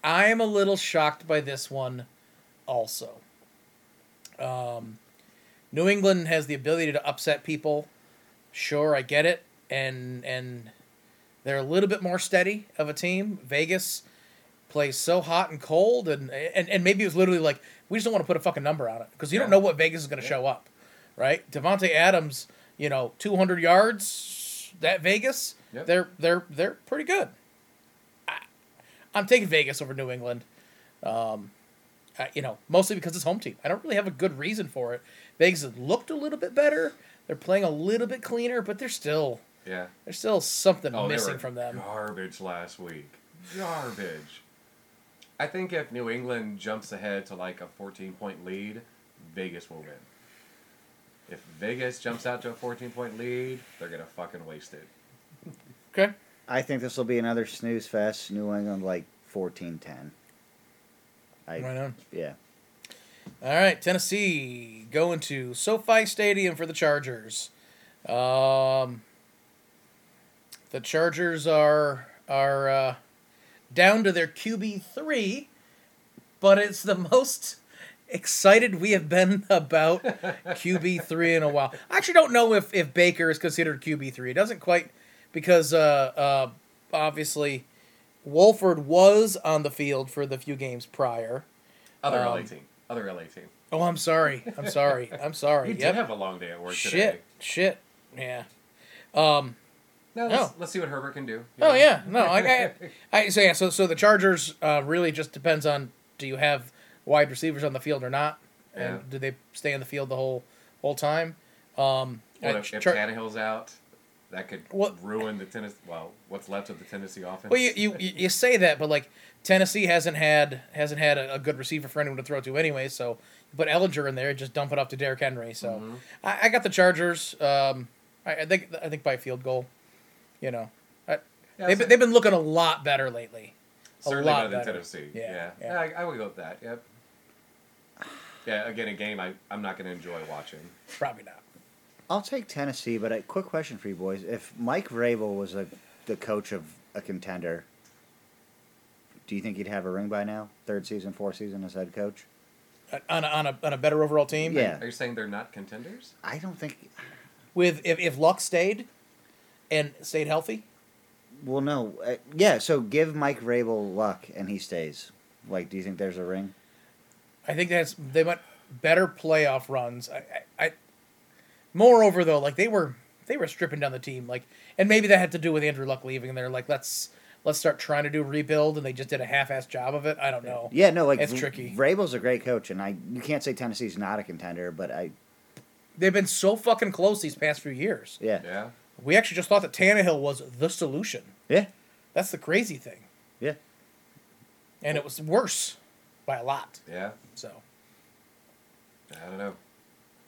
I am a little shocked by this one also. Um, New England has the ability to upset people. Sure, I get it. And and they're a little bit more steady of a team. Vegas plays so hot and cold, and and, and maybe it was literally like we just don't want to put a fucking number on it because you don't know what Vegas is going to Yeah. show up, right? Davante Adams, you know, 200 yards. That Vegas, Yep. they're they're they're pretty good. I, I'm taking Vegas over New England. Um, I, you know, mostly because it's home team. I don't really have a good reason for it. Vegas has looked a little bit better. They're playing a little bit cleaner, but they're still Yeah. there's still something Oh, missing from them. Garbage last week. Garbage. I think if New England jumps ahead to like a 14 point lead, Vegas will win. If Vegas jumps out to a 14 point lead, they're going to fucking waste it. Okay. I think this will be another snooze fest. New England like 14-10. I Right on. yeah. All right, Tennessee going to SoFi Stadium for the Chargers. Um, the Chargers are are uh, down to their QB three, but it's the most excited we have been about QB three in a while. I actually don't know if if Baker is considered QB three. It doesn't quite because uh, uh, obviously Wolford was on the field for the few games prior. Other Um, LA team. Other LA team. Oh, I'm sorry. I'm sorry. I'm sorry. You did have a long day at work Shit. today. Shit. Yeah. Um. No, No. Let's, let's see what Herbert can do. Oh know? yeah. No. I. I, I so yeah. So so the Chargers uh, really just depends on do you have wide receivers on the field or not, and Yeah. do they stay in the field the whole whole time? Um. Well, if, if Char- Tannehill's out, that could What- ruin the Tennessee. Well, what's left of the Tennessee offense? well, you, you you say that, but like Tennessee hasn't had hasn't had a, a good receiver for anyone to throw to anyway. So you put Ehlinger in there, just dump it off to Derrick Henry. So Mhm. I, I got the Chargers. Um, I, I think I think by a field goal. You know, I, Yeah, they've, been, they've been looking a lot better lately. A Certainly lot better than better. Tennessee. Yeah, Yeah, yeah. I, I would go with that. Yep. Yeah, again, a game I, I'm not going to enjoy watching. Probably not. I'll take Tennessee, but a quick question for you boys: If Mike Vrabel was a, the coach of a contender, do you think he'd have a ring by now? Third season, fourth season as head coach? On a, on a, on a better overall team. Yeah. Are you saying they're not contenders? I don't think. With if if Luck stayed, and stayed healthy, Well, no. Uh, yeah. So give Mike Vrabel luck, and he stays. Like, do you think there's a ring? I think that's they went better playoff runs. I, I, I moreover though, like they were they were stripping down the team, like, and maybe that had to do with Andrew Luck leaving. And they're like, let's let's start trying to do rebuild, and they just did a half-ass job of it. I don't know. Yeah, no. Like, It's V- tricky. Vrabel's a great coach, and I you can't say Tennessee's not a contender, but I They've been so fucking close these past few years. yeah Yeah. We actually just thought that Tannehill was the solution. yeah That's the crazy thing. yeah. And it was worse by a lot. Yeah. So, I don't know.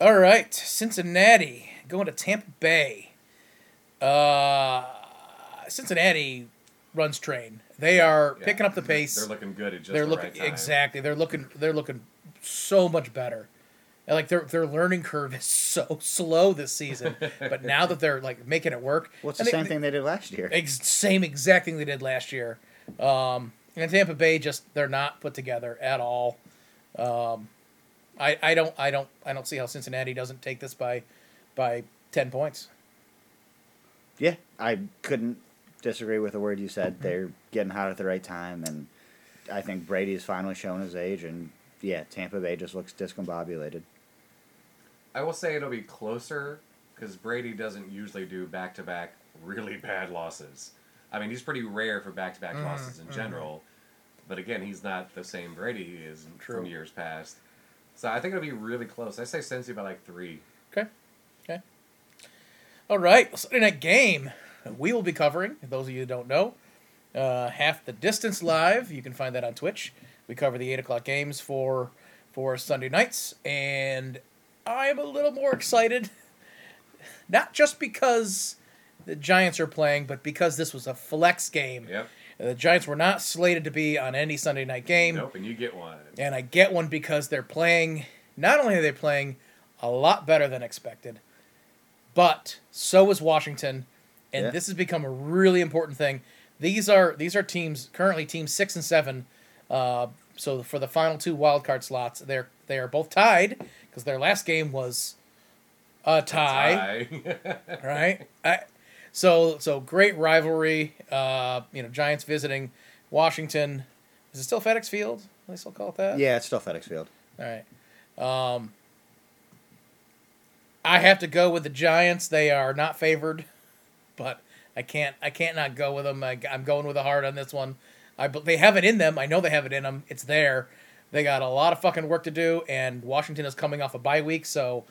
all right, Cincinnati going to Tampa Bay. Uh, Cincinnati runs train. They are Yeah. picking up the pace. They're looking good at just they're the looking right time. exactly. They're looking. They're looking so much better. And, like their their learning curve is so slow this season, but now that they're like making it work, What's the they- same thing they did last year? Ex- same exact thing they did last year. Um, and Tampa Bay just they're not put together at all. Um, I I don't I don't I don't see how Cincinnati doesn't take this by by ten points. Yeah, I couldn't disagree with a word you said. They're getting hot at the right time, and I think Brady's finally shown his age. And yeah, Tampa Bay just looks discombobulated. I will say it'll be closer because Brady doesn't usually do back to back really bad losses. I mean, he's pretty rare for back to back losses in mhm. general. But again, he's not the same Brady he is True. from years past. So I think it'll be really close. I say Cincy by like three. Okay, okay. All right, Sunday night game. We will be covering. Those of you who don't know, uh, half the distance live. You can find that on Twitch. We cover the eight o'clock games for for Sunday nights, and I am a little more excited. Not just because the Giants are playing, but because this was a flex game. Yep. The Giants were not slated to be on any Sunday night game. Nope, and you get one. And I get one because they're playing, not only are they playing a lot better than expected, but so is Washington. And Yeah. this has become a really important thing. These are these are teams currently teams six and seven. Uh, so for the final two wild card slots, they're they are both tied because their last game was a tie Tie. right? I, so so great rivalry. Uh, you know, Giants visiting Washington. Is it still FedEx Field? They still call it that. Yeah, it's still FedEx Field. All right. Um, I have to go with the Giants. They are not favored, but I can't. I can't not go with them. I, I'm going with the heart on this one. I they have it in them. I know they have it in them. It's there. They got a lot of fucking work to do, and Washington is coming off a bye week, so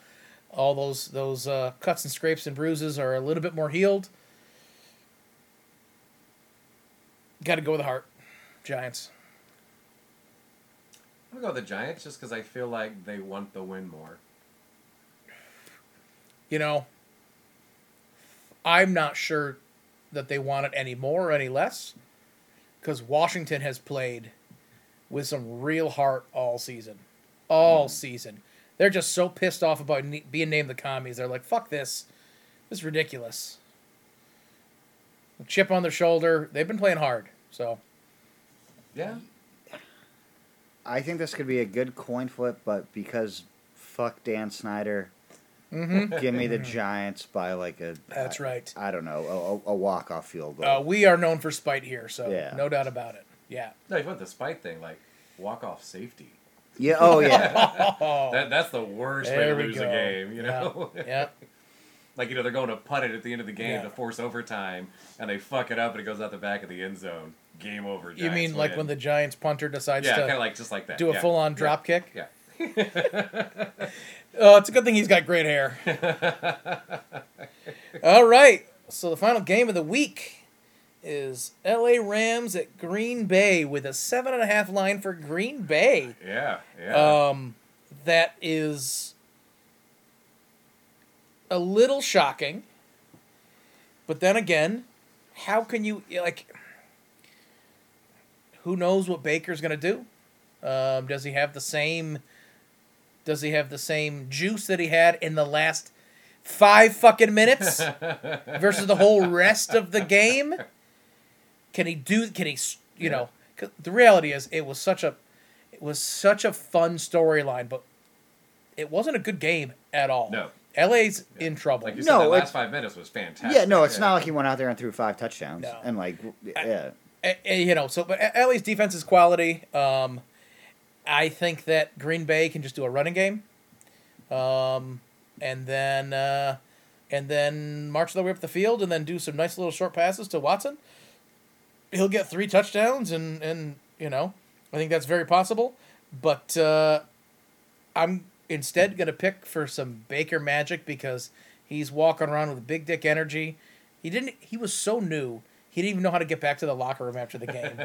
all those those uh, cuts and scrapes and bruises are a little bit more healed. Got to go with the heart, Giants. I'm gonna go with the Giants just because I feel like they want the win more. you know, I'm not sure that they want it any more or any less because Washington has played with some real heart all season. All mm-hmm. season. They're just so pissed off about ne- being named the commies. They're like, fuck this. This is ridiculous. A chip on their shoulder. They've been playing hard. So, Yeah, I think this could be a good coin flip, but because fuck Dan Snyder, mhm. give me the Giants by like a. that's I- right. I don't know a, a walk off field goal. Uh, we are known for spite here. So, Yeah. no doubt about it. Yeah. no, you want the spite thing like walk off safety. yeah. Oh yeah. That that's the worst way there to lose go. a game. You know. yeah. Like you know they're going to putt it at the end of the game Yeah. to force overtime, and they fuck it up, and it goes out the back of the end zone. Game over. You Giants mean like win. when the Giants punter decides yeah, to kind of like just like that. do a yeah. full on drop kick? Yeah. Oh, it's a good thing he's got great hair. All right. So the final game of the week is L.A. Rams at Green Bay with a seven and a half line for Green Bay. Yeah, yeah. Um, that is a little shocking. But then again, how can you like? Who knows what Baker's gonna do? Um, does he have the same? Does he have the same juice that he had in the last five fucking minutes versus the whole rest of the game? Can he do? Can he? You know, 'cause the reality is, it was such a, it was such a fun storyline, but it wasn't a good game at all. No. LA's in trouble. like you No, said, that it- last five minutes was fantastic. yeah. No, it's not like he went out there and threw five touchdowns No. and like yeah. A- a- you know, so but LA's defense is quality. Um, I think that Green Bay can just do a running game, um, and then uh, and then march their way up the field, and then do some nice little short passes to Watson. He'll get three touchdowns, and and you know, I think that's very possible. But uh, I'm instead gonna pick for some Baker magic because he's walking around with big dick energy. He didn't. He was so new. He didn't even know how to get back to the locker room after the game.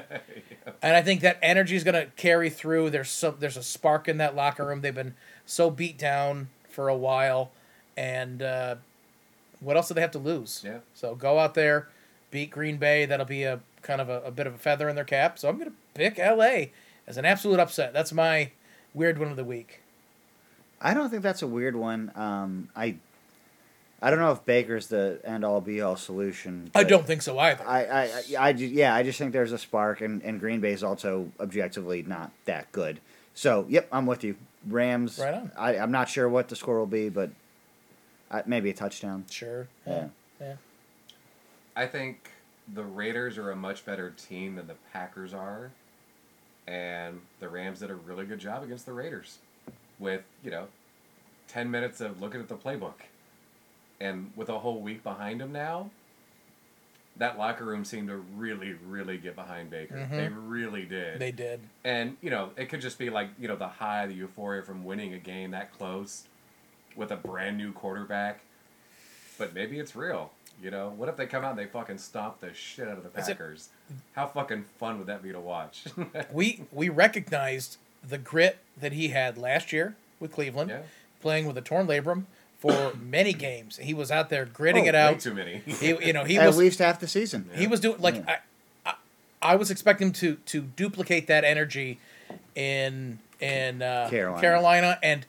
And I think that energy is going to carry through. There's some, there's a spark in that locker room. They've been so beat down for a while, and uh, what else do they have to lose? Yeah. So go out there, beat Green Bay. That'll be a kind of a, a bit of a feather in their cap. So I'm going to pick L.A. as an absolute upset. That's my weird one of the week. I don't think that's a weird one. Um, I I don't know if Baker's the end all be all solution. I don't think so either. I, I, I, I yeah, I just think there's a spark, and, and Green Bay's also objectively not that good. So, yep, I'm with you. Rams. Right on. I, I'm not sure what the score will be, but uh, maybe a touchdown. Sure. Yeah. yeah. I think the Raiders are a much better team than the Packers are, and the Rams did a really good job against the Raiders, with you know, ten minutes of looking at the playbook, and with a whole week behind him now. That locker room seemed to really, really get behind Baker. Mhm. They really did. They did. And, you know, it could just be like, you know, the high, the euphoria from winning a game that close with a brand new quarterback. But maybe it's real. You know, what if they come out and they fucking stomp the shit out of the Packers? How fucking fun would that be to watch? we we recognized the grit that he had last year with Cleveland, yeah. playing with a torn labrum for many games. He was out there gritting Oh, it Way out. too many. He, you know, he At was least half the season. he was doing like I, I, I was expecting him to to duplicate that energy in in uh, Carolina. Carolina, and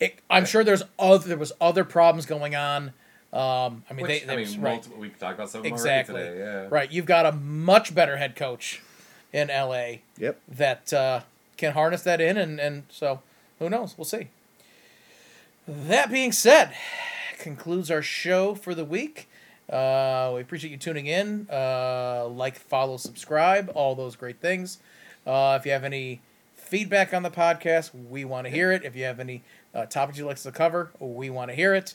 it, I'm sure there's other there was other problems going on. Um, I mean, Which, they, I they mean, right, multiple, we talked about some exactly, today. Yeah. right. You've got a much better head coach in LA Yep. that uh, can harness that in, and, and so who knows? We'll see. That being said, concludes our show for the week. Uh, we appreciate you tuning in. Uh, like, follow, subscribe, all those great things. Uh, if you have any feedback on the podcast, we want to hear it. If you have any uh, topics you'd like us to cover, we want to hear it.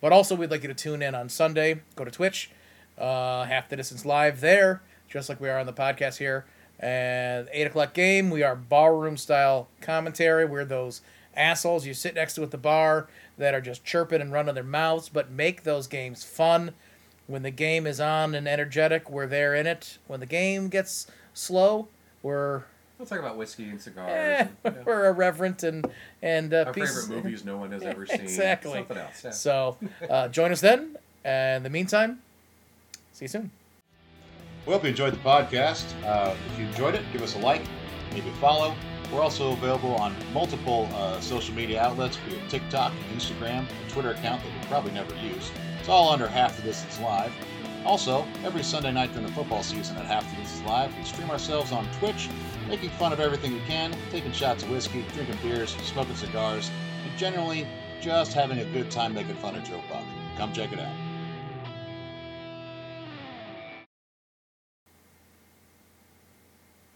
But also, we'd like you to tune in on Sunday. Go to Twitch, uh, Half the Distance Live there, just like we are on the podcast here. And 8 o'clock game, we are ballroom style commentary. We're those assholes you sit next to at the bar that are just chirping and running their mouths, but make those games fun. When the game is on and energetic, we're there in it. When the game gets slow, we're We'll talk about whiskey and cigars. eh, and, you know, we're irreverent and and uh, our pieces- favorite movies no one has ever seen. Exactly. Something else. Yeah. So uh, join us then. And in the meantime, see you soon. We hope you enjoyed the podcast. Uh, if you enjoyed it, give us a like, maybe follow. We're also available on multiple uh, social media outlets. We have TikTok, Instagram, a Twitter account that we probably never use. It's all under Half the Distance Live. Also, every Sunday night during the football season at Half the Distance Live, we stream ourselves on Twitch, making fun of everything we can, taking shots of whiskey, drinking beers, smoking cigars, and generally just having a good time making fun of Joe Buck. Come check it out.